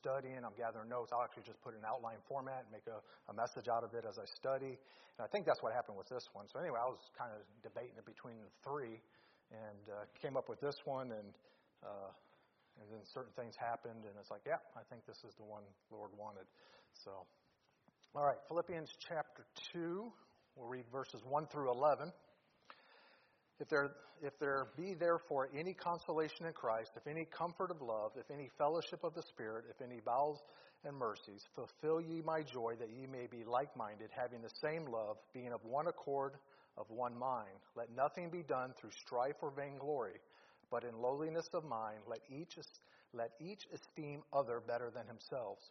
studying, I'm gathering notes, I'll actually just put in outline format and make a, a message out of it as I study. And I think that's what happened with this one. So anyway, I was kind of debating it between the three and uh, came up with this one and uh, and then certain things happened and it's like, yeah, I think this is the one Lord wanted. So all right, Philippians chapter 2. We'll read verses 1 through 11. If there, if there be therefore any consolation in Christ, if any comfort of love, if any fellowship of the Spirit, if any bowels and mercies, fulfill ye my joy that ye may be like minded, having the same love, being of one accord, of one mind. Let nothing be done through strife or vainglory, but in lowliness of mind, let each, let each esteem other better than themselves.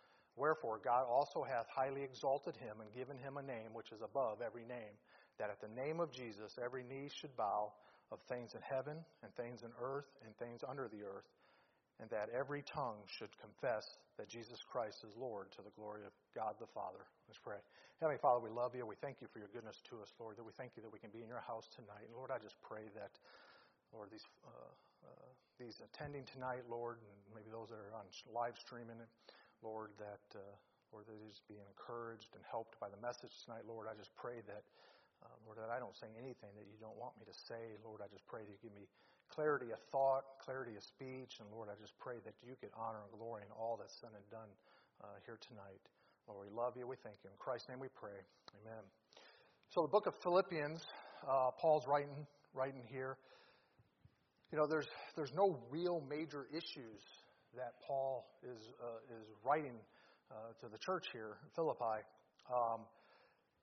Wherefore God also hath highly exalted him and given him a name which is above every name, that at the name of Jesus every knee should bow of things in heaven and things in earth and things under the earth, and that every tongue should confess that Jesus Christ is Lord to the glory of God the Father. Let's pray. Heavenly Father, we love you. We thank you for your goodness to us, Lord, that we thank you that we can be in your house tonight. And Lord, I just pray that, Lord, these, uh, uh, these attending tonight, Lord, and maybe those that are on live streaming Lord, that uh, Lord, that is being encouraged and helped by the message tonight. Lord, I just pray that, uh, Lord, that I don't say anything that you don't want me to say. Lord, I just pray that you give me clarity of thought, clarity of speech, and Lord, I just pray that you get honor and glory in all that's said and done uh, here tonight. Lord, we love you. We thank you. In Christ's name we pray. Amen. So the book of Philippians, uh, Paul's writing, writing here. You know, there's, there's no real major issues that Paul is, uh, is writing uh, to the church here in Philippi. Um,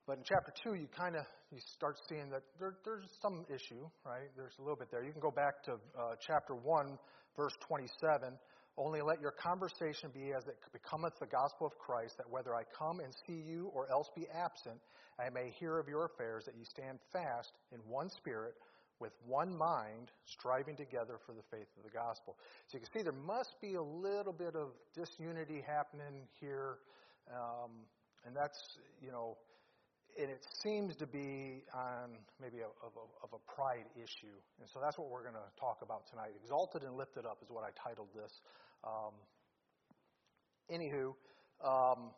but in chapter 2, you kind of you start seeing that there, there's some issue, right? There's a little bit there. You can go back to uh, chapter 1, verse 27. Only let your conversation be as it becometh the gospel of Christ, that whether I come and see you or else be absent, I may hear of your affairs, that you stand fast in one spirit, with one mind, striving together for the faith of the gospel. So you can see there must be a little bit of disunity happening here, um, and that's, you know, and it seems to be on maybe a, of, a, of a pride issue. And so that's what we're going to talk about tonight. Exalted and lifted up is what I titled this. Um, anywho, um,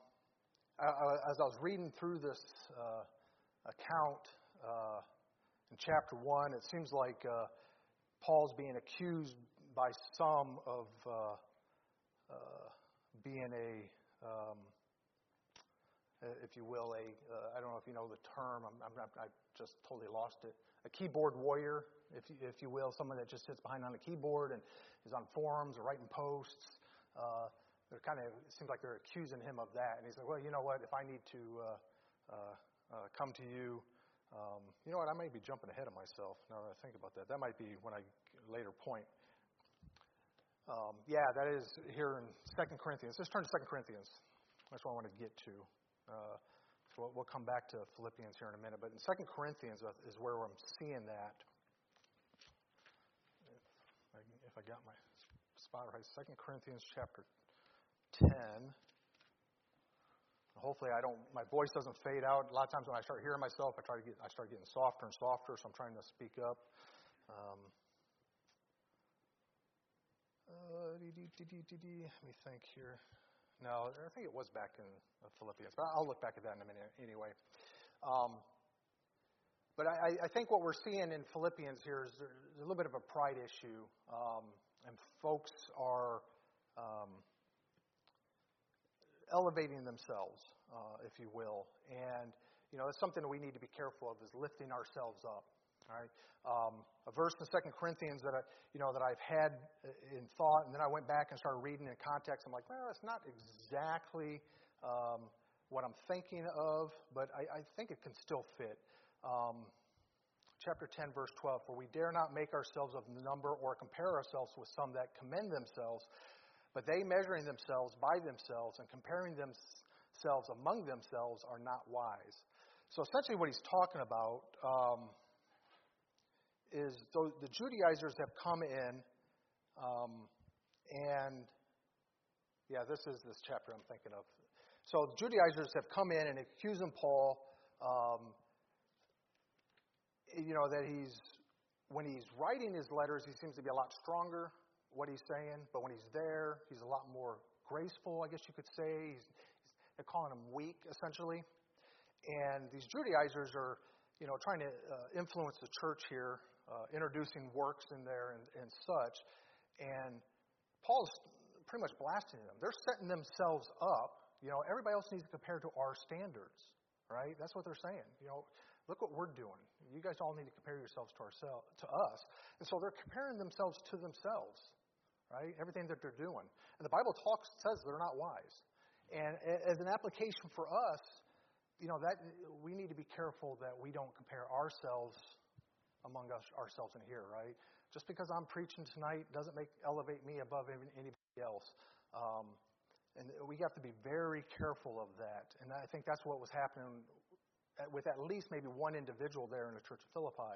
I, I, as I was reading through this uh, account, uh, in chapter 1, it seems like uh, Paul's being accused by some of uh, uh, being a, um, if you will, a uh, I don't know if you know the term, I'm, I'm I just totally lost it. A keyboard warrior, if you, if you will, someone that just sits behind on a keyboard and is on forums or writing posts. Uh, they're kind of, it seems like they're accusing him of that. And he's like, well, you know what, if I need to uh, come to you, um, you know what? I may be jumping ahead of myself now that I think about that. That might be when I later point. Um, yeah, that is here in Second Corinthians. Let's turn to Second Corinthians. That's what I want to get to. Uh, so we'll, we'll, come back to Philippians here in a minute. But in Second Corinthians is where I'm seeing that. If I, if I got my spot right, Second Corinthians chapter 10. Hopefully, I don't. My voice doesn't fade out. A lot of times when I start hearing myself, I try to get. I start getting softer and softer. So I'm trying to speak up. Um, uh, let me think here. No, I think it was back in Philippians, but I'll look back at that in a minute anyway. Um, but I, I, think what we're seeing in Philippians here is there's a little bit of a pride issue, um, and folks are um, elevating themselves, uh, if you will. And, you know, it's something that we need to be careful of is lifting ourselves up. All right. Um, a verse in Second Corinthians that I, you know, that I've had in thought, and then I went back and started reading in context. I'm like, well, it's not exactly um, what I'm thinking of, but I, I, think it can still fit. Um, chapter 10, verse 12. For we dare not make ourselves of number or compare ourselves with some that commend themselves, but they measuring themselves by themselves and comparing themselves among themselves are not wise. So essentially, what he's talking about um, is the Judaizers have come in, um, and yeah, this is this chapter I'm thinking of. So the Judaizers have come in and accusing Paul, um, you know, that he's when he's writing his letters, he seems to be a lot stronger what he's saying, but when he's there, he's a lot more graceful, I guess you could say. He's, they're calling him weak, essentially. And these Judaizers are, you know, trying to uh, influence the church here, uh, introducing works in there and, and such. And Paul's pretty much blasting them. They're setting themselves up. You know, everybody else needs to compare to our standards, right? That's what they're saying. You know, look what we're doing. You guys all need to compare yourselves to ourselves, to us. And so they're comparing themselves to themselves right? Everything that they're doing. And the Bible talks says they're not wise. And as an application for us, you know, that we need to be careful that we don't compare ourselves among us, ourselves in here, right? Just because I'm preaching tonight doesn't make elevate me above anybody else. Um, and we have to be very careful of that. And I think that's what was happening with at least maybe one individual there in the church of Philippi.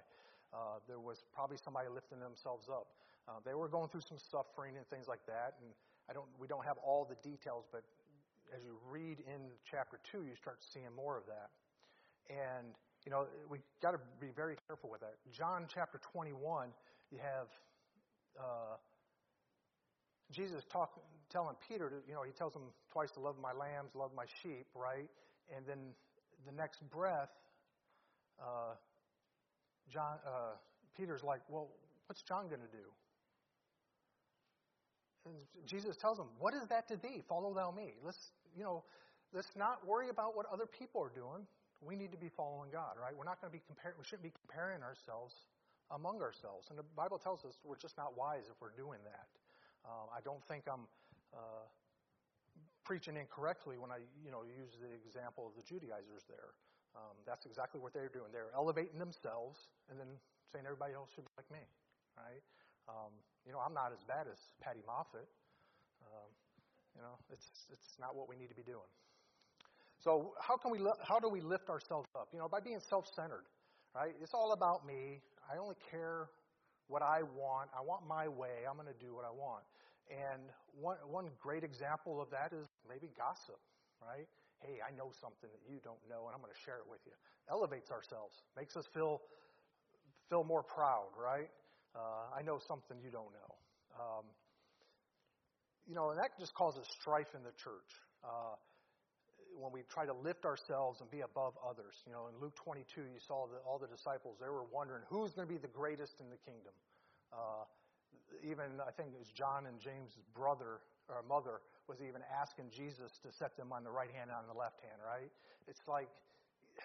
Uh, there was probably somebody lifting themselves up. Uh, they were going through some suffering and things like that, and I don't, we don't have all the details, but as you read in chapter two, you start seeing more of that. And you know, we got to be very careful with that. John chapter 21, you have uh, Jesus talk, telling Peter, to, you know, he tells him twice to love my lambs, love my sheep, right? And then the next breath, uh, John, uh, Peter's like, well, what's John going to do? Jesus tells them, What is that to thee? Follow thou me. Let's, you know, let's not worry about what other people are doing. We need to be following God, right? We're not going to be comparing, we shouldn't be comparing ourselves among ourselves. And the Bible tells us we're just not wise if we're doing that. Um, I don't think I'm uh, preaching incorrectly when I, you know, use the example of the Judaizers there. Um, that's exactly what they're doing. They're elevating themselves and then saying everybody else should be like me, right? Um, you know, I'm not as bad as Patty Moffat. Um, you know, it's it's not what we need to be doing. So how can we how do we lift ourselves up? You know, by being self-centered, right? It's all about me. I only care what I want. I want my way. I'm going to do what I want. And one one great example of that is maybe gossip, right? Hey, I know something that you don't know, and I'm going to share it with you. Elevates ourselves, makes us feel feel more proud, right? Uh, I know something you don't know. Um, you know, and that just causes strife in the church. Uh, when we try to lift ourselves and be above others. You know, in Luke 22, you saw that all the disciples, they were wondering who's going to be the greatest in the kingdom. Uh, even, I think it was John and James' brother or mother was even asking Jesus to set them on the right hand and on the left hand, right? It's like,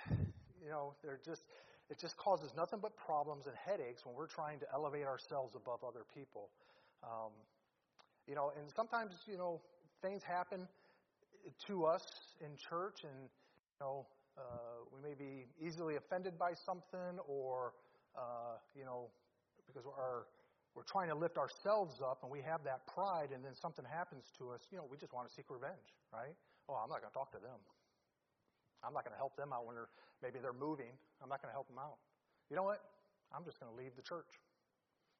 you know, they're just, it just causes nothing but problems and headaches when we're trying to elevate ourselves above other people. Um, you know, and sometimes, you know, things happen to us in church, and, you know, uh, we may be easily offended by something, or, uh, you know, because our, we're trying to lift ourselves up and we have that pride, and then something happens to us, you know, we just want to seek revenge, right? Oh, I'm not going to talk to them. I'm not going to help them out when they're maybe they're moving. I'm not going to help them out. You know what? I'm just going to leave the church.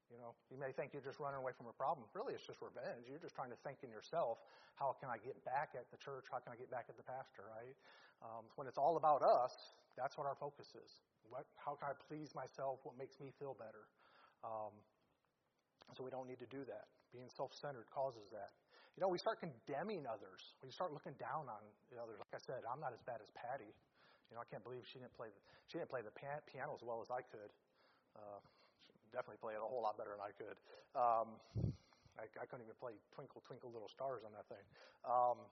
You know, you may think you're just running away from a problem. Really, it's just revenge. You're just trying to think in yourself, how can I get back at the church? How can I get back at the pastor, right? Um, when it's all about us, that's what our focus is. What, how can I please myself? What makes me feel better? Um, so we don't need to do that. Being self centered causes that. You know, we start condemning others. We start looking down on others. Like I said, I'm not as bad as Patty. You know, I can't believe she didn't play the, she didn't play the piano as well as I could. Uh, definitely play it a whole lot better than I could. Um, I, I couldn't even play Twinkle Twinkle Little Stars on that thing. Um,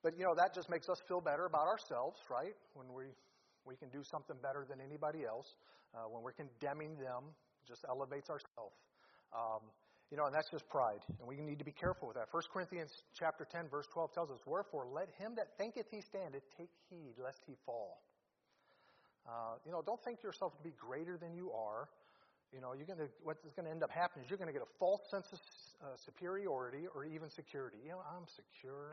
but you know, that just makes us feel better about ourselves, right? When we we can do something better than anybody else. Uh, when we're condemning them, just elevates ourselves. Um, you know, and that's just pride. And we need to be careful with that. 1 Corinthians chapter 10, verse 12 tells us, Wherefore let him that thinketh he standeth take heed lest he fall. Uh, you know, don't think yourself to be greater than you are. You know, you're gonna, what's going to end up happening is you're going to get a false sense of uh, superiority or even security. You know, I'm secure.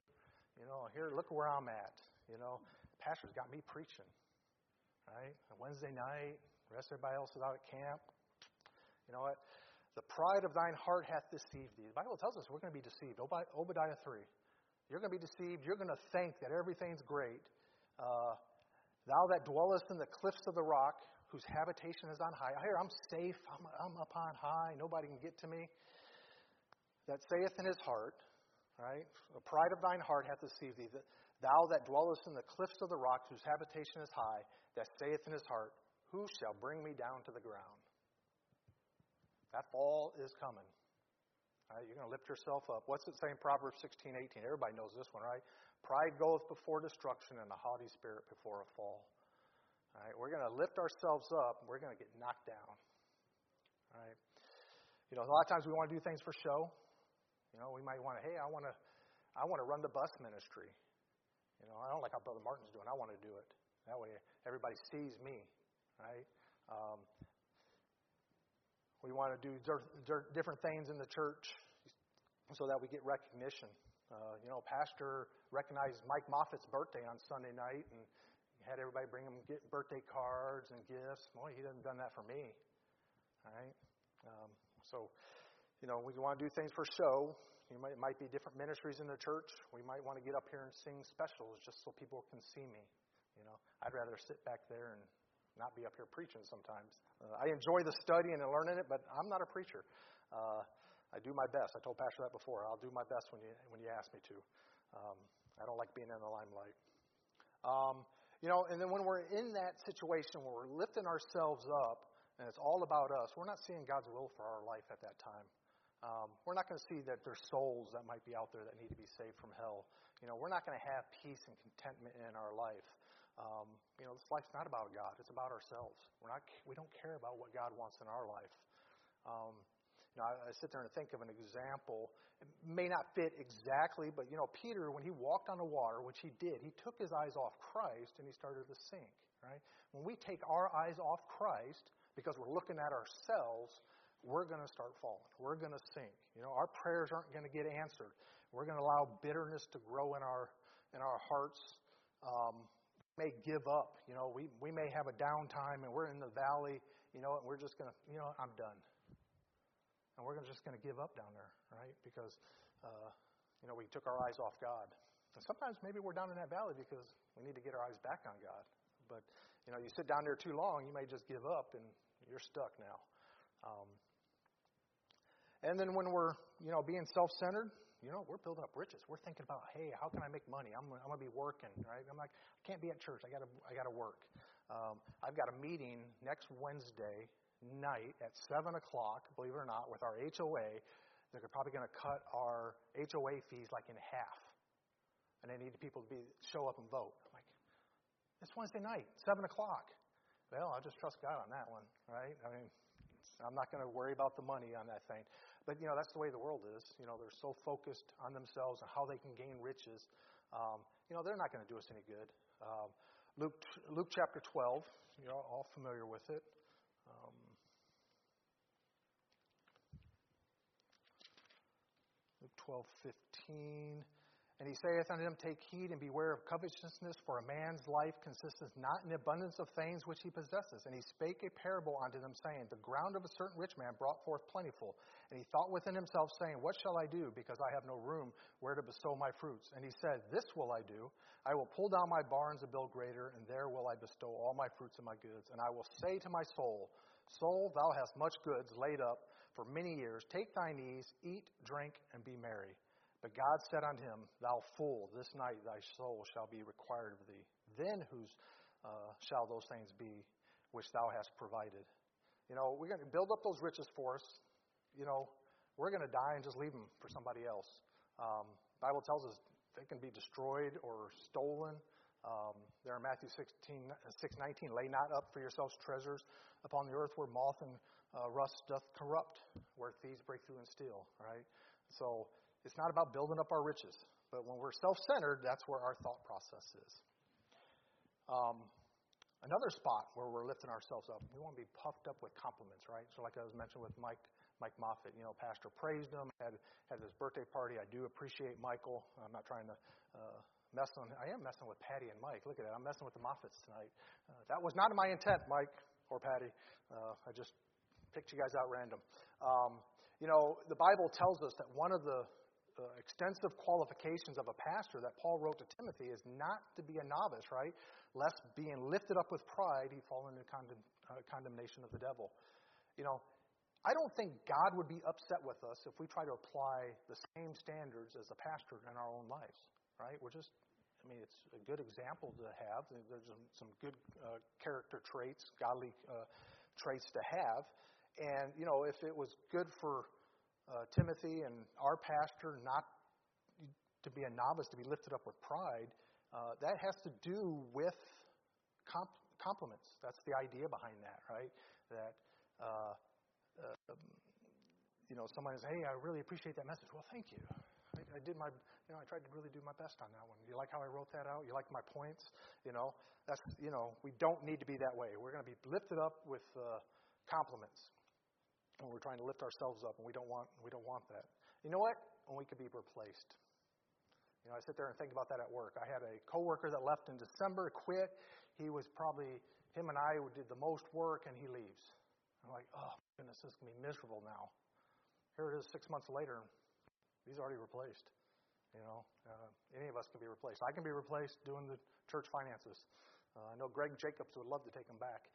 You know, here, look where I'm at. You know, pastor's got me preaching, right? Wednesday night, rest everybody else is out at camp. You know what? The pride of thine heart hath deceived thee. The Bible tells us we're going to be deceived. Obadiah 3. You're going to be deceived. You're going to think that everything's great. Uh, Thou that dwellest in the cliffs of the rock, whose habitation is on high. Here, I'm safe. I'm, I'm up on high. Nobody can get to me. That saith in his heart, right? The pride of thine heart hath deceived thee. Thou that dwellest in the cliffs of the rock, whose habitation is high, that saith in his heart, Who shall bring me down to the ground? That fall is coming. Right, you're going to lift yourself up. What's it saying? Proverbs 16, 18? Everybody knows this one, right? Pride goeth before destruction and a haughty spirit before a fall. All right, we're going to lift ourselves up. We're going to get knocked down. All right. You know, a lot of times we want to do things for show. You know, we might want to, hey, I want to, I want to run the bus ministry. You know, I don't like how Brother Martin's doing. I want to do it. That way, everybody sees me, right? Um, we want to do different things in the church so that we get recognition. Uh, you know, Pastor recognized Mike Moffat's birthday on Sunday night and had everybody bring him get birthday cards and gifts. Boy, he hasn't done that for me. All right? Um, so, you know, we want to do things for show. You might, it might be different ministries in the church. We might want to get up here and sing specials just so people can see me. You know, I'd rather sit back there and not be up here preaching sometimes. Uh, I enjoy the studying and learning it, but I'm not a preacher. Uh, I do my best. I told Pastor that before. I'll do my best when you when you ask me to. Um, I don't like being in the limelight. Um, you know, and then when we're in that situation where we're lifting ourselves up and it's all about us, we're not seeing God's will for our life at that time. Um, we're not going to see that there's souls that might be out there that need to be saved from hell. You know, we're not going to have peace and contentment in our life. Um, you know, this life's not about God; it's about ourselves. We're not. We don't care about what God wants in our life. Um, you know, I, I sit there and think of an example. It may not fit exactly, but you know, Peter, when he walked on the water, which he did, he took his eyes off Christ and he started to sink. Right? When we take our eyes off Christ because we're looking at ourselves, we're going to start falling. We're going to sink. You know, our prayers aren't going to get answered. We're going to allow bitterness to grow in our in our hearts. Um, may give up. You know, we, we may have a downtime and we're in the valley, you know, and we're just going to, you know, I'm done. And we're just going to give up down there, right? Because, uh, you know, we took our eyes off God. And sometimes maybe we're down in that valley because we need to get our eyes back on God. But, you know, you sit down there too long, you may just give up and you're stuck now. Um, and then when we're, you know, being self centered, you know, we're building up riches. We're thinking about, hey, how can I make money? I'm, I'm going to be working, right? I'm like, I can't be at church. I got to, I got to work. Um, I've got a meeting next Wednesday night at seven o'clock. Believe it or not, with our HOA, they're probably going to cut our HOA fees like in half, and they need people to be show up and vote. I'm like, it's Wednesday night, seven o'clock. Well, I'll just trust God on that one, right? I mean, I'm not going to worry about the money on that thing. But, you know, that's the way the world is. You know, they're so focused on themselves and how they can gain riches. Um, you know, they're not going to do us any good. Um, Luke, Luke chapter 12, you're all familiar with it. Um, Luke 12, 15. And he saith unto them, Take heed and beware of covetousness, for a man's life consisteth not in the abundance of things which he possesses. And he spake a parable unto them, saying, The ground of a certain rich man brought forth plentiful. And he thought within himself, saying, What shall I do, because I have no room where to bestow my fruits? And he said, This will I do. I will pull down my barns and build greater, and there will I bestow all my fruits and my goods. And I will say to my soul, Soul, thou hast much goods laid up for many years. Take thine ease, eat, drink, and be merry. But God said unto him, Thou fool, this night thy soul shall be required of thee. Then whose uh, shall those things be which thou hast provided? You know, we're going to build up those riches for us. You know, we're going to die and just leave them for somebody else. Um, Bible tells us they can be destroyed or stolen. Um, there in Matthew 16, 6, 19, lay not up for yourselves treasures upon the earth where moth and uh, rust doth corrupt, where thieves break through and steal, right? So it's not about building up our riches. But when we're self centered, that's where our thought process is. Um, another spot where we're lifting ourselves up, we want to be puffed up with compliments, right? So, like I was mentioning with Mike Mike Moffat. You know, Pastor praised him, had had his birthday party. I do appreciate Michael. I'm not trying to uh, mess on. I am messing with Patty and Mike. Look at that. I'm messing with the Moffats tonight. Uh, that was not my intent, Mike or Patty. Uh, I just picked you guys out random. Um, you know, the Bible tells us that one of the uh, extensive qualifications of a pastor that Paul wrote to Timothy is not to be a novice, right? Lest being lifted up with pride, he fall into condemn, uh, condemnation of the devil. You know, I don't think God would be upset with us if we try to apply the same standards as a pastor in our own lives, right? We're just, I mean, it's a good example to have. There's some good uh, character traits, godly uh, traits to have. And, you know, if it was good for uh, Timothy and our pastor not to be a novice, to be lifted up with pride, uh, that has to do with comp- compliments. That's the idea behind that, right? That uh, uh, you know, someone says, "Hey, I really appreciate that message." Well, thank you. I, I did my, you know, I tried to really do my best on that one. You like how I wrote that out? You like my points? You know, that's, you know, we don't need to be that way. We're going to be lifted up with uh, compliments when we're trying to lift ourselves up, and we don't want, we don't want that. You know what? When we could be replaced. You know, I sit there and think about that at work. I had a coworker that left in December, quit. He was probably him and I did the most work, and he leaves. I'm like, oh goodness, this is gonna be miserable now. Here it is, six months later, he's already replaced. You know, uh, any of us can be replaced. I can be replaced doing the church finances. Uh, I know Greg Jacobs would love to take him back.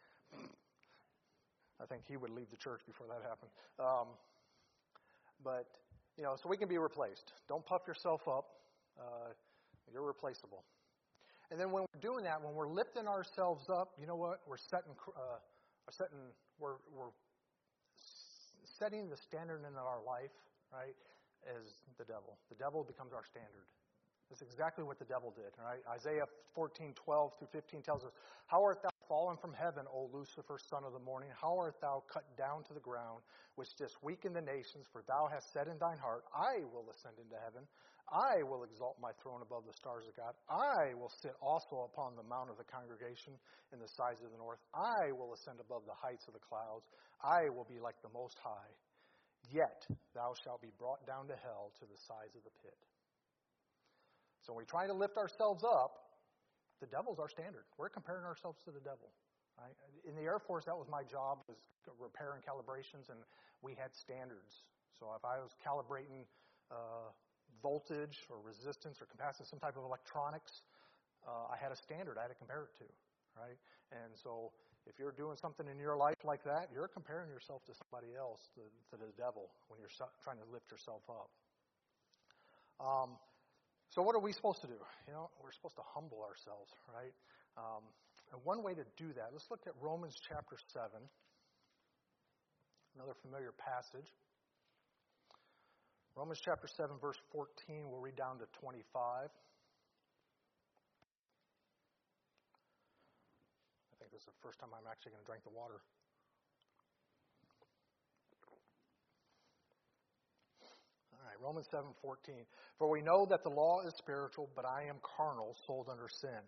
I think he would leave the church before that happened. Um, but you know, so we can be replaced. Don't puff yourself up. Uh, you're replaceable. And then when we're doing that, when we're lifting ourselves up, you know what? We're setting, uh, we're setting, we're, we're setting the standard in our life, right, as the devil. The devil becomes our standard. That's exactly what the devil did, right? Isaiah 14, 12 through 15 tells us, How art thou fallen from heaven, O Lucifer, son of the morning? How art thou cut down to the ground, which didst weaken the nations? For thou hast said in thine heart, I will ascend into heaven. I will exalt my throne above the stars of God. I will sit also upon the mount of the congregation in the sides of the north. I will ascend above the heights of the clouds. I will be like the Most High. Yet thou shalt be brought down to hell to the sides of the pit. So when we try to lift ourselves up, the devil's our standard. We're comparing ourselves to the devil. Right? In the Air Force, that was my job, was repair and calibrations, and we had standards. So if I was calibrating uh, voltage or resistance or capacitance, some type of electronics, uh, I had a standard I had to compare it to, right? And so if you're doing something in your life like that, you're comparing yourself to somebody else, to, to the devil, when you're trying to lift yourself up. Um, so what are we supposed to do? You know, we're supposed to humble ourselves, right? Um, and one way to do that, let's look at Romans chapter 7, another familiar passage. Romans chapter 7, verse 14, we'll read down to 25. I think this is the first time I'm actually going to drink the water. All right, Romans 7:14. For we know that the law is spiritual, but I am carnal, sold under sin.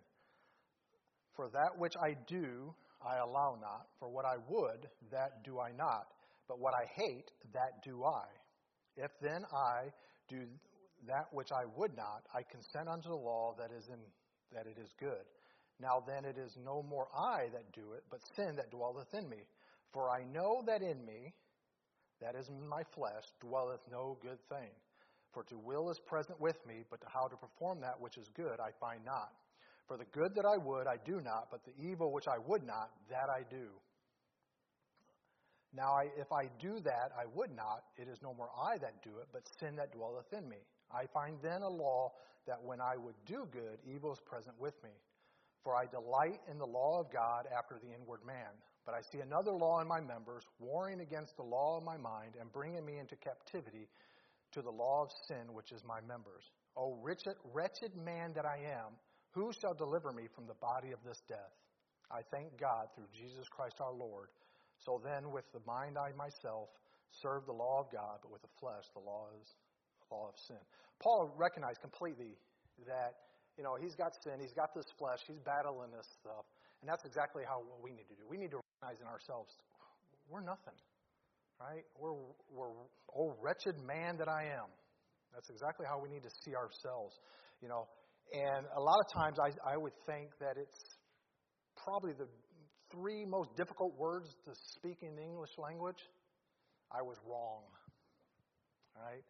For that which I do, I allow not. For what I would, that do I not. But what I hate, that do I. If then I do that which I would not, I consent unto the law that is in that it is good. Now then it is no more I that do it, but sin that dwelleth in me. For I know that in me, that is my flesh, dwelleth no good thing. For to will is present with me, but to how to perform that which is good I find not. For the good that I would I do not, but the evil which I would not, that I do. Now, I, if I do that, I would not. It is no more I that do it, but sin that dwelleth in me. I find then a law that when I would do good, evil is present with me. For I delight in the law of God after the inward man. But I see another law in my members, warring against the law of my mind, and bringing me into captivity to the law of sin which is my members. O wretched, wretched man that I am, who shall deliver me from the body of this death? I thank God through Jesus Christ our Lord. So then, with the mind, I myself serve the law of God, but with the flesh, the law is the law of sin. Paul recognized completely that you know he's got sin, he's got this flesh, he's battling this stuff, and that's exactly how what we need to do. We need to recognize in ourselves we're nothing. Right? We're, oh, wretched man that I am. That's exactly how we need to see ourselves, you know. And a lot of times I, I would think that it's probably the three most difficult words to speak in the English language. I was wrong, right?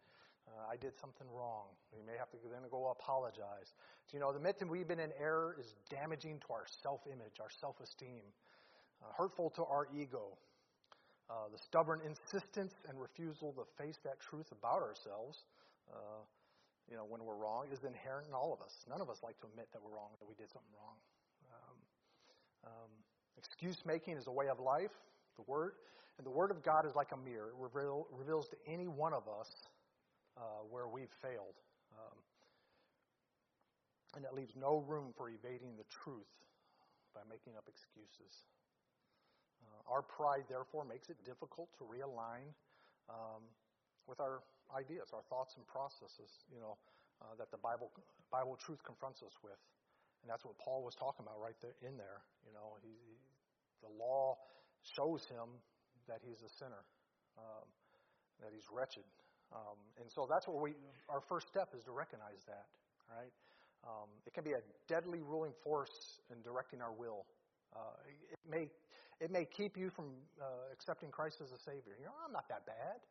Uh, I did something wrong. We may have to then go apologize. So, you know, the myth that we've been in error is damaging to our self image, our self esteem, uh, hurtful to our ego. Uh, the stubborn insistence and refusal to face that truth about ourselves, uh, you know, when we're wrong, is inherent in all of us. None of us like to admit that we're wrong, that we did something wrong. Um, um, excuse making is a way of life. The word and the word of God is like a mirror. It reveal, reveals to any one of us uh, where we've failed, um, and it leaves no room for evading the truth by making up excuses. Our pride, therefore, makes it difficult to realign um, with our ideas, our thoughts and processes, you know, uh, that the Bible, Bible truth confronts us with. And that's what Paul was talking about right there in there. You know, he, he the law shows him that he's a sinner, um, that he's wretched. Um, and so that's what we, our first step is to recognize that, right? Um, it can be a deadly ruling force in directing our will. Uh, it may it may keep you from uh, accepting Christ as a Savior. You know, I'm not that bad.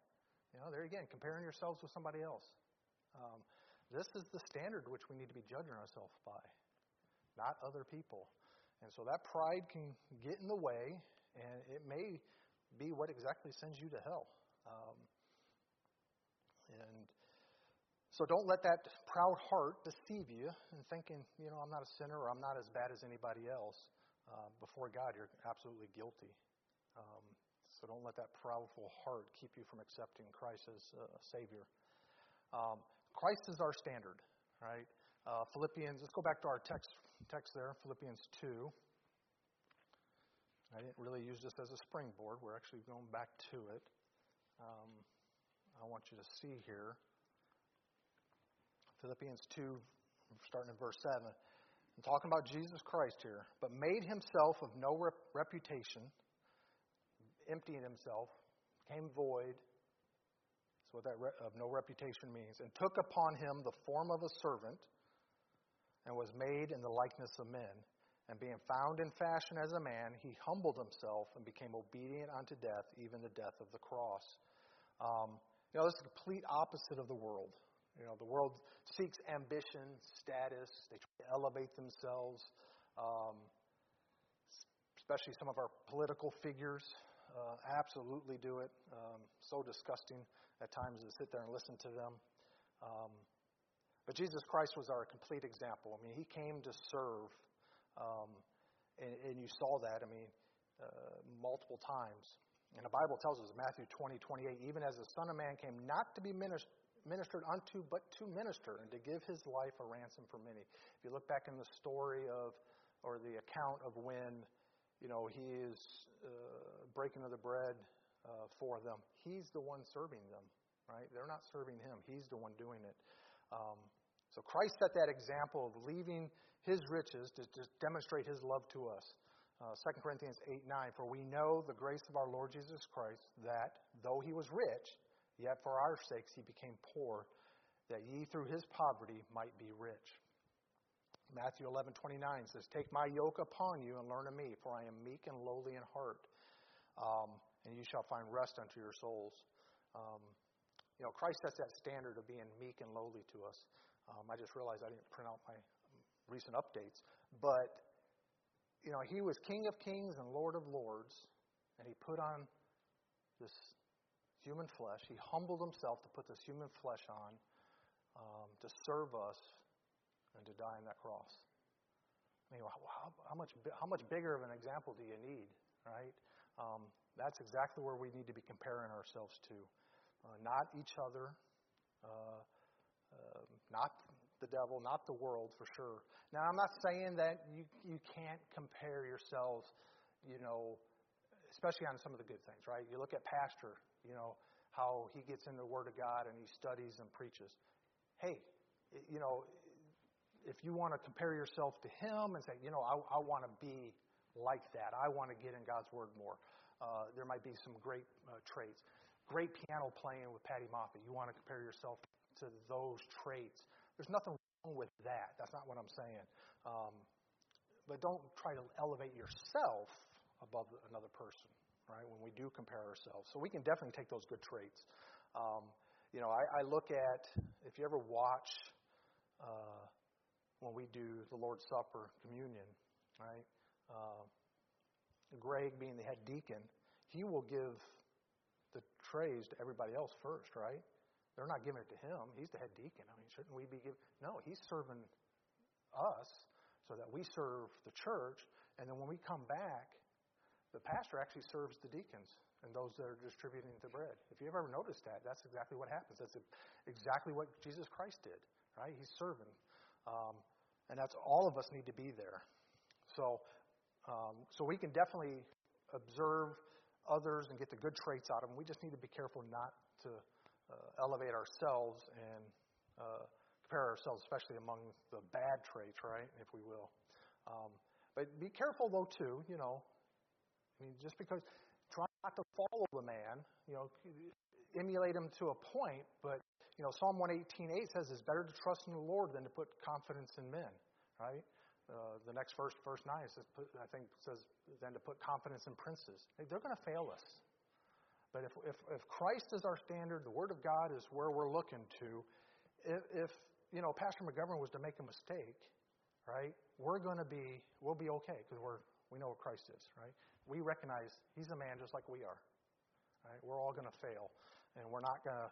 You know, there again, comparing yourselves with somebody else. Um, this is the standard which we need to be judging ourselves by, not other people. And so that pride can get in the way, and it may be what exactly sends you to hell. Um, and so don't let that proud heart deceive you in thinking, you know, I'm not a sinner or I'm not as bad as anybody else. Uh, before God, you're absolutely guilty. Um, so don't let that proudful heart keep you from accepting Christ as uh, Savior. Um, Christ is our standard, right? Uh, Philippians, let's go back to our text, text there, Philippians 2. I didn't really use this as a springboard. We're actually going back to it. Um, I want you to see here. Philippians 2, starting in verse 7. I'm talking about Jesus Christ here, but made himself of no rep- reputation, emptying himself, became void. That's what that re- of no reputation means. And took upon him the form of a servant, and was made in the likeness of men. And being found in fashion as a man, he humbled himself and became obedient unto death, even the death of the cross. Um, you know, this is the complete opposite of the world. You know, the world seeks ambition, status. They try to elevate themselves. Um, especially some of our political figures uh, absolutely do it. Um, so disgusting at times to sit there and listen to them. Um, but Jesus Christ was our complete example. I mean, he came to serve, um, and, and, you saw that. I mean, uh, multiple times. And the Bible tells us, Matthew 20, 28, even as the Son of Man came not to be ministered unto, but to minister, and to give his life a ransom for many. If you look back in the story of, or the account of when, you know, he is uh, breaking of the bread uh, for them, he's the one serving them, right? They're not serving him, he's the one doing it. Um, so Christ set that example of leaving his riches to, to demonstrate his love to us. Uh, 2 Corinthians 8 9, for we know the grace of our Lord Jesus Christ, that though he was rich, Yet for our sakes he became poor, that ye through his poverty might be rich. Matthew 11:29 says, "Take my yoke upon you and learn of me, for I am meek and lowly in heart, um, and you shall find rest unto your souls." Um, you know, Christ sets that standard of being meek and lowly to us. Um, I just realized I didn't print out my recent updates, but you know, he was King of Kings and Lord of Lords, and he put on this human flesh. He humbled himself to put this human flesh on um, to serve us and to die on that cross. I mean, how, how, much how much bigger of an example do you need, right? Um, that's exactly where we need to be comparing ourselves to, uh, not each other, uh, uh, not the devil, not the world for sure. Now, I'm not saying that you you can't compare yourselves, you know, especially on some of the good things, right? You look at Pastor, you know, how he gets in the Word of God and he studies and preaches. Hey, you know, if you want to compare yourself to him and say, you know, I, I want to be like that, I want to get in God's Word more, uh, there might be some great uh, traits. great piano playing with Patty Moffat. You want to compare yourself to those traits. There's nothing wrong with that. That's not what I'm saying. Um, but don't try to elevate yourself above another person, right? When we do compare ourselves. So we can definitely take those good traits. Um, you know, I, I, look at, if you ever watch uh, when we do the Lord's Supper, communion, right? Uh, Greg being the head deacon, he will give the trays to everybody else first, right? They're not giving it to him. He's the head deacon. I mean, shouldn't we be giving? No, he's serving us so that we serve the church. And then when we come back, the pastor actually serves the deacons and those that are distributing the bread. If you've ever noticed that, that's exactly what happens. That's exactly what Jesus Christ did, right? He's serving. Um, and that's all of us need to be there. So, um, so we can definitely observe others and get the good traits out of them. We just need to be careful not to elevate ourselves and uh, compare ourselves, especially among the bad traits, right, if we will. Um, but be careful, though, too, you know. I mean, just because, try not to follow the man, you know, emulate him to a point, but, you know, Psalm 118.8 says it's better to trust in the Lord than to put confidence in men, right? Uh, the next verse, verse 9, says, I think says, than to put confidence in princes. They're going to fail us. But if, if, if Christ is our standard, the Word of God is where we're looking to, if, if you know, Pastor McGovern was to make a mistake, right, we're going to be, we'll be okay because we're, we know what Christ is, right? We recognize He's a man just like we are, right? We're all going to fail, and we're not going to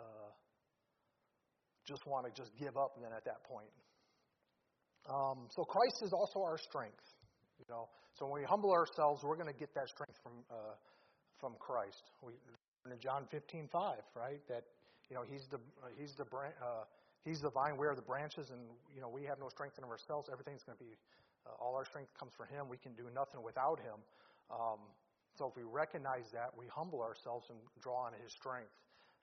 uh, just want to just give up then at that point. Um, so Christ is also our strength, you know. So when we humble ourselves, we're going to get that strength from uh, from Christ. We in John 15:5, right? That you know he's the he's the uh, he's the vine, we are the branches, and you know we have no strength in ourselves. Everything's going to be uh, all our strength comes from Him. We can do nothing without Him. Um, so if we recognize that, we humble ourselves and draw on His strength.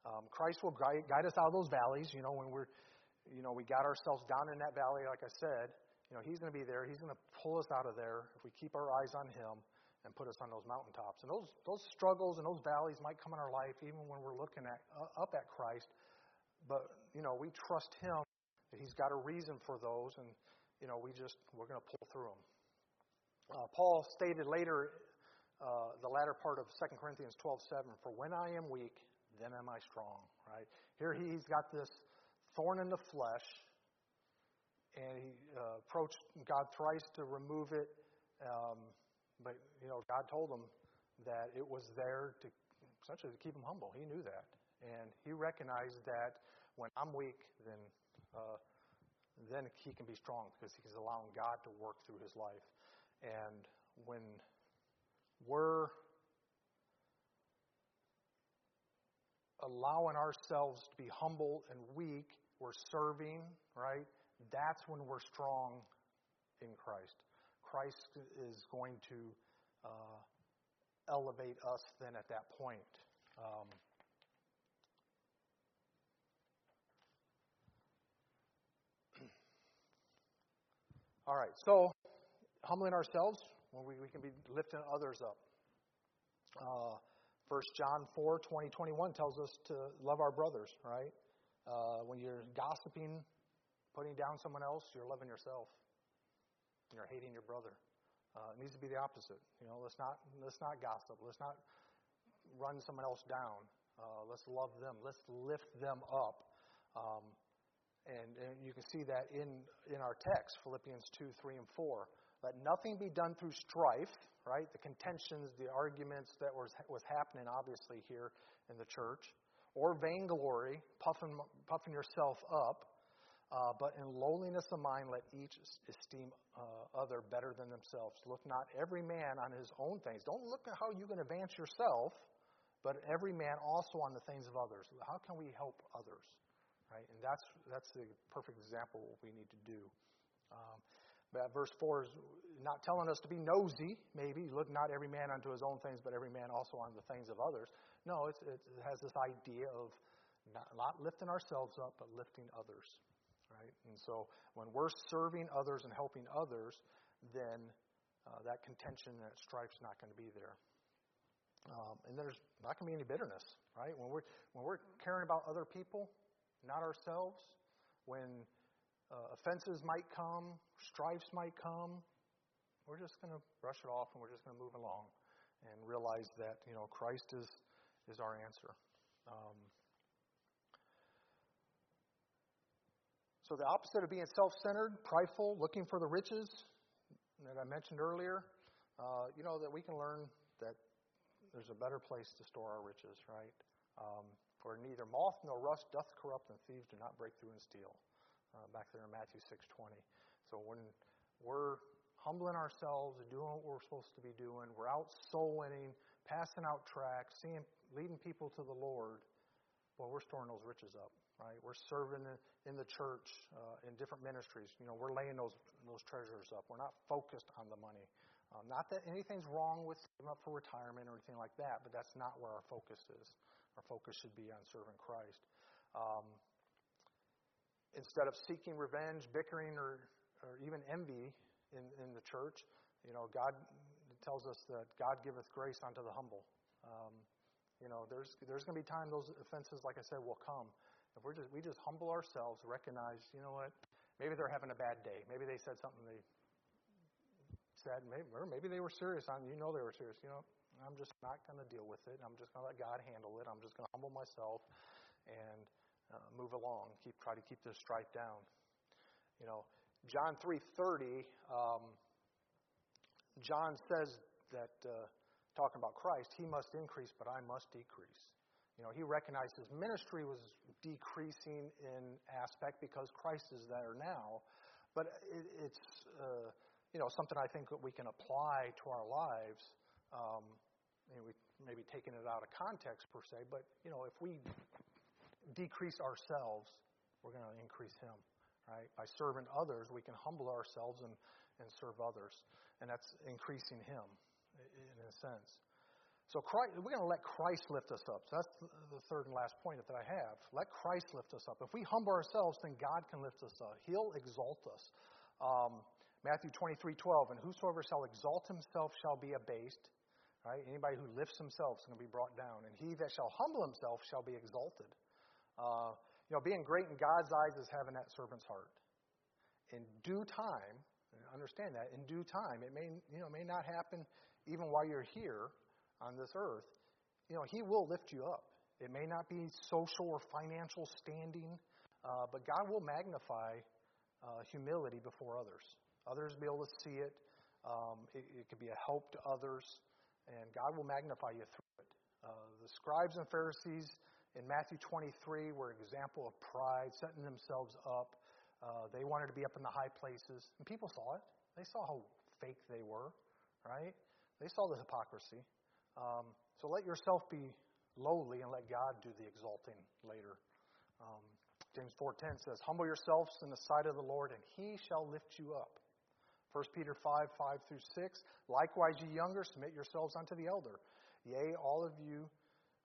Um, Christ will guide, guide us out of those valleys. You know when we're you know we got ourselves down in that valley, like I said. You know He's going to be there. He's going to pull us out of there if we keep our eyes on Him and put us on those mountaintops. And those, those struggles and those valleys might come in our life even when we're looking at, uh, up at Christ. But, you know, we trust Him that He's got a reason for those, and, you know, we just, we're going to pull through them. Uh, Paul stated later, uh, the latter part of 2 Corinthians 12:7, For when I am weak, then am I strong, right? Here he's got this thorn in the flesh, and he uh, approached God thrice to remove it. Um, but, you know, God told him that it was there to essentially to keep him humble. He knew that. And he recognized that when I'm weak, then, uh, then he can be strong because he's allowing God to work through his life. And when we're allowing ourselves to be humble and weak, we're serving, right? That's when we're strong in Christ. Christ is going to uh, elevate us then at that point. Um, all right, so humbling ourselves when we, we can be lifting others up. Uh, 1 John 4 20, 21 tells us to love our brothers, right? Uh, when you're gossiping, putting down someone else, you're loving yourself you're hating your brother. Uh, it needs to be the opposite. You know, let's not let's not gossip. Let's not run someone else down. Uh, let's love them. Let's lift them up. Um, and, and you can see that in in our text, Philippians two, three, and four. Let nothing be done through strife, right? The contentions, the arguments that was was happening, obviously here in the church, or vainglory, puffing puffing yourself up uh, but in lowliness of mind, let each esteem uh, other better than themselves. Look not every man on his own things. Don't look at how you can advance yourself, but every man also on the things of others. How can we help others? Right? And that's that's the perfect example of what we need to do. Um, but verse 4 is not telling us to be nosy, maybe. Look not every man unto his own things, but every man also on the things of others. No, it has this idea of not, not lifting ourselves up, but lifting others right? And so when we're serving others and helping others, then uh, that contention, that strife's not going to be there. Um, and there's not going to be any bitterness, right? When we're, when we're caring about other people, not ourselves, when uh, offenses might come, strifes might come, we're just going to brush it off and we're just going to move along and realize that, you know, Christ is, is our answer. Um, so the opposite of being self-centered, prideful, looking for the riches that I mentioned earlier, uh, you know, that we can learn that there's a better place to store our riches, right? Um, for neither moth nor rust doth corrupt, and thieves do not break through and steal. Uh, back there in Matthew 6:20. So when we're humbling ourselves and doing what we're supposed to be doing, we're out soul winning, passing out tracts, seeing, leading people to the Lord. Well, we're storing those riches up, right? We're serving in the church uh, in different ministries. You know, we're laying those those treasures up. We're not focused on the money. Um, not that anything's wrong with saving up for retirement or anything like that, but that's not where our focus is. Our focus should be on serving Christ. Um, instead of seeking revenge, bickering, or, or even envy in, in the church, you know, God tells us that God giveth grace unto the humble. Um, you know, there's there's going to be time those offenses, like I said, will come. If we're just we just humble ourselves, recognize, you know what, maybe they're having a bad day. Maybe they said something they said, maybe, or maybe they were serious on you know they were serious. You know, I'm just not going to deal with it. I'm just going to let God handle it. I'm just going to humble myself and uh, move along. Keep try to keep this strife down. You know, John 3:30. Um, John says that uh, talking about Christ, he must increase, but I must decrease. You know, he recognized his ministry was decreasing in aspect because Christ is there now, but it, it's uh, you know, something I think that we can apply to our lives. Um, you know, maybe taking it out of context per se, but you know, if we decrease ourselves, we're going to increase Him, right? By serving others, we can humble ourselves and, and serve others, and that's increasing Him in a sense. So Christ, we're going to let Christ lift us up. So that's the third and last point that I have. Let Christ lift us up. If we humble ourselves, then God can lift us up. He'll exalt us. Um, Matthew 23, 12, and whosoever shall exalt himself shall be abased. Right? Anybody who lifts himself is going to be brought down. And he that shall humble himself shall be exalted. Uh, you know, being great in God's eyes is having that servant's heart. In due time, understand that, in due time, it may, you know, may not happen even while you're here on this earth. You know, he will lift you up. It may not be social or financial standing, uh, but God will magnify uh, humility before others. Others will be able to see it. Um, it, it could be a help to others, and God will magnify you through it. Uh, the scribes and Pharisees in Matthew 23 were an example of pride, setting themselves up. Uh, they wanted to be up in the high places, and people saw it. They saw how fake they were, right? They saw the hypocrisy. Um, so let yourself be lowly and let God do the exalting later. Um, James 4:10 says, "Humble yourselves in the sight of the Lord, and He shall lift you up." 1 Peter 5, 5 through 6. Likewise, ye younger, submit yourselves unto the elder. Yea, all of you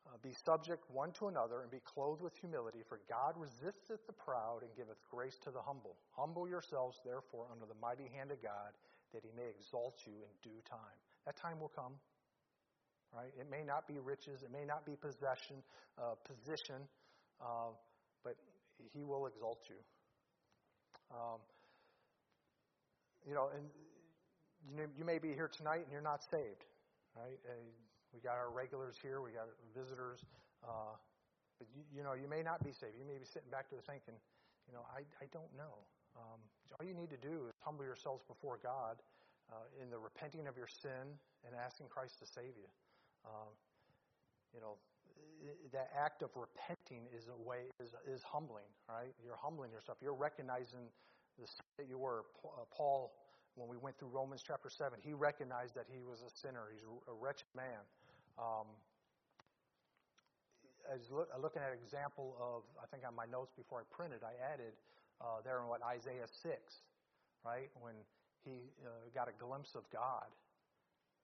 uh, be subject one to another, and be clothed with humility, for God resisteth the proud, and giveth grace to the humble. Humble yourselves, therefore, under the mighty hand of God, that he may exalt you in due time. That time will come. Right? It may not be riches, it may not be possession, uh, position, uh, but he will exalt you. Um, you know, and you may be here tonight and you're not saved, right? we got our regulars here, we got visitors, uh, but you, you, know, you may not be saved. You may be sitting back there thinking, you know, I, I don't know. Um, all you need to do is humble yourselves before God uh, in the repenting of your sin and asking Christ to save you. Uh, you know, that act of repenting is a way is is humbling, right? You're humbling yourself. You're recognizing the sin that you were. Uh, Paul, when we went through Romans chapter 7, he recognized that he was a sinner. He's a wretched man. Um, as look, looking at example of, I think on my notes before I printed, I added uh, there in what Isaiah 6, right? When he uh, got a glimpse of God.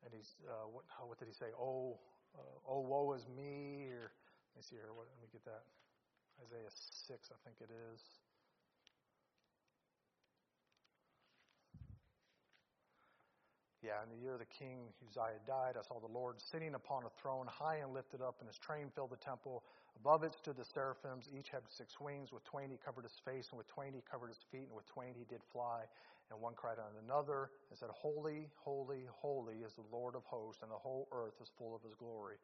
And he's, uh, what, what did he say? Oh, uh, oh, woe is me. Or, let me see here. What, let me get that. Isaiah 6, I think it is. Yeah, in the year the king Uzziah died, I saw the Lord sitting upon a throne, high and lifted up, and his train filled the temple. Above it stood the seraphims. Each had six wings. With twain he covered his face, and with twain he covered his feet, and with twain he did fly. And one cried unto another and said, Holy, holy, holy is the Lord of hosts, and the whole earth is full of his glory.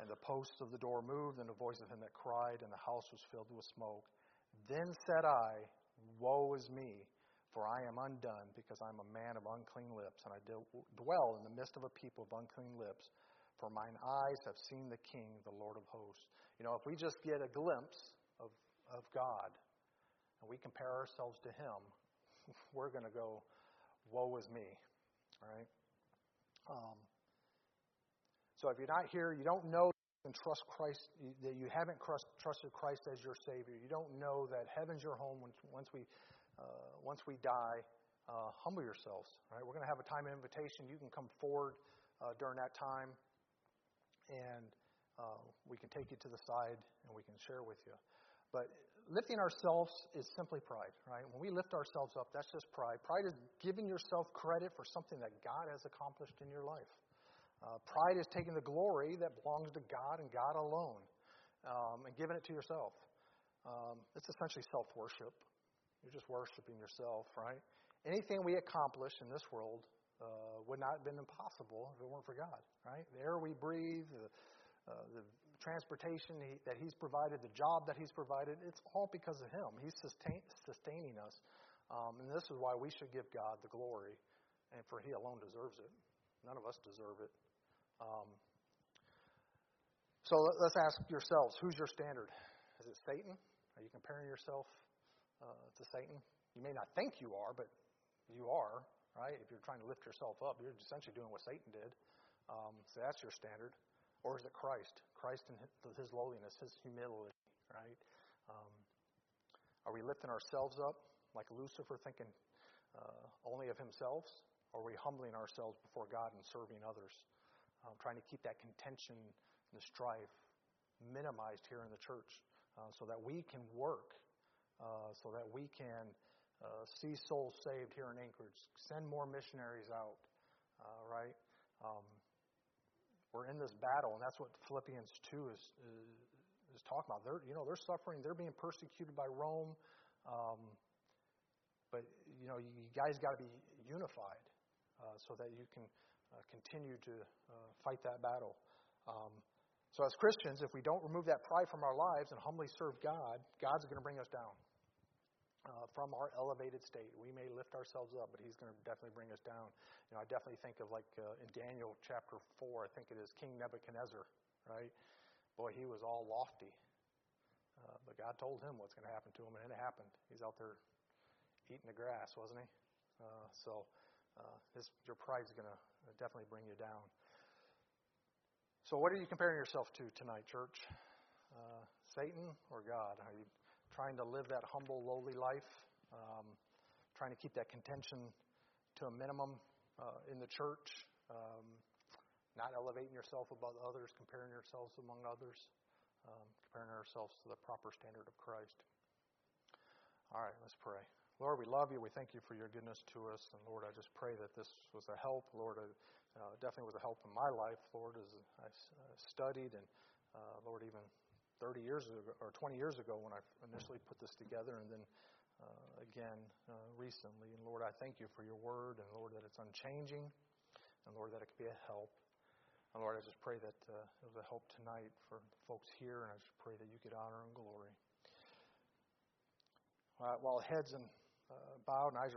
And the posts of the door moved, and the voice of him that cried, and the house was filled with smoke. Then said I, Woe is me! For I am undone, because I am a man of unclean lips, and I dwell in the midst of a people of unclean lips. For mine eyes have seen the King, the Lord of hosts. You know, if we just get a glimpse of, of God and we compare ourselves to Him, we're going to go, Woe is me. All right? Um, so if you're not here, you don't know and trust Christ, that you haven't trusted Christ as your Savior. You don't know that heaven's your home once we uh, once we die, uh, humble yourselves. Right? We're going to have a time of invitation. You can come forward uh, during that time, and uh, we can take you to the side and we can share with you. But lifting ourselves is simply pride, right? When we lift ourselves up, that's just pride. Pride is giving yourself credit for something that God has accomplished in your life. Uh, pride is taking the glory that belongs to God and God alone um, and giving it to yourself. Um, it's essentially self worship. You're just worshiping yourself, right? Anything we accomplish in this world uh, would not have been impossible if it weren't for God, right? The air we breathe, the, uh, the transportation he, that He's provided, the job that He's provided, it's all because of Him. He's sustain, sustaining us. Um, and this is why we should give God the glory, and for He alone deserves it. None of us deserve it. Um, so let's ask yourselves who's your standard? Is it Satan? Are you comparing yourself uh, to Satan. You may not think you are, but you are, right? If you're trying to lift yourself up, you're essentially doing what Satan did. Um, so that's your standard. Or is it Christ? Christ and his lowliness, his humility, right? Um, are we lifting ourselves up like Lucifer, thinking uh, only of himself? Or are we humbling ourselves before God and serving others? Um, trying to keep that contention and the strife minimized here in the church uh, so that we can work uh, so that we can uh, see souls saved here in Anchorage, send more missionaries out, uh, right? Um, we're in this battle, and that's what Philippians 2 is, is, is talking about. They're, you know, they're suffering, they're being persecuted by Rome. Um, but, you know, you guys got to be unified uh, so that you can uh, continue to uh, fight that battle. Um, so, as Christians, if we don't remove that pride from our lives and humbly serve God, God's going to bring us down uh, from our elevated state. We may lift ourselves up, but He's going to definitely bring us down. You know, I definitely think of like uh, in Daniel chapter four. I think it is King Nebuchadnezzar, right? Boy, he was all lofty, uh, but God told him what's going to happen to him, and it happened. He's out there eating the grass, wasn't he? Uh, so, uh, his, your pride is going to definitely bring you down. So, what are you comparing yourself to tonight, church? Uh, Satan or God? Are you trying to live that humble, lowly life? Um, trying to keep that contention to a minimum uh, in the church? Um, not elevating yourself above others, comparing yourselves among others, um, comparing ourselves to the proper standard of Christ. All right, let's pray. Lord, we love you. We thank you for your goodness to us. And Lord, I just pray that this was a help. Lord, uh, definitely was a help in my life, Lord, as I uh, studied and, uh, Lord, even 30 years ago or 20 years ago when I initially put this together, and then uh, again uh, recently. And Lord, I thank you for your word, and Lord, that it's unchanging, and Lord, that it can be a help. And Lord, I just pray that uh, it was a help tonight for folks here, and I just pray that you get honor and glory. while heads and uh, bowed and eyes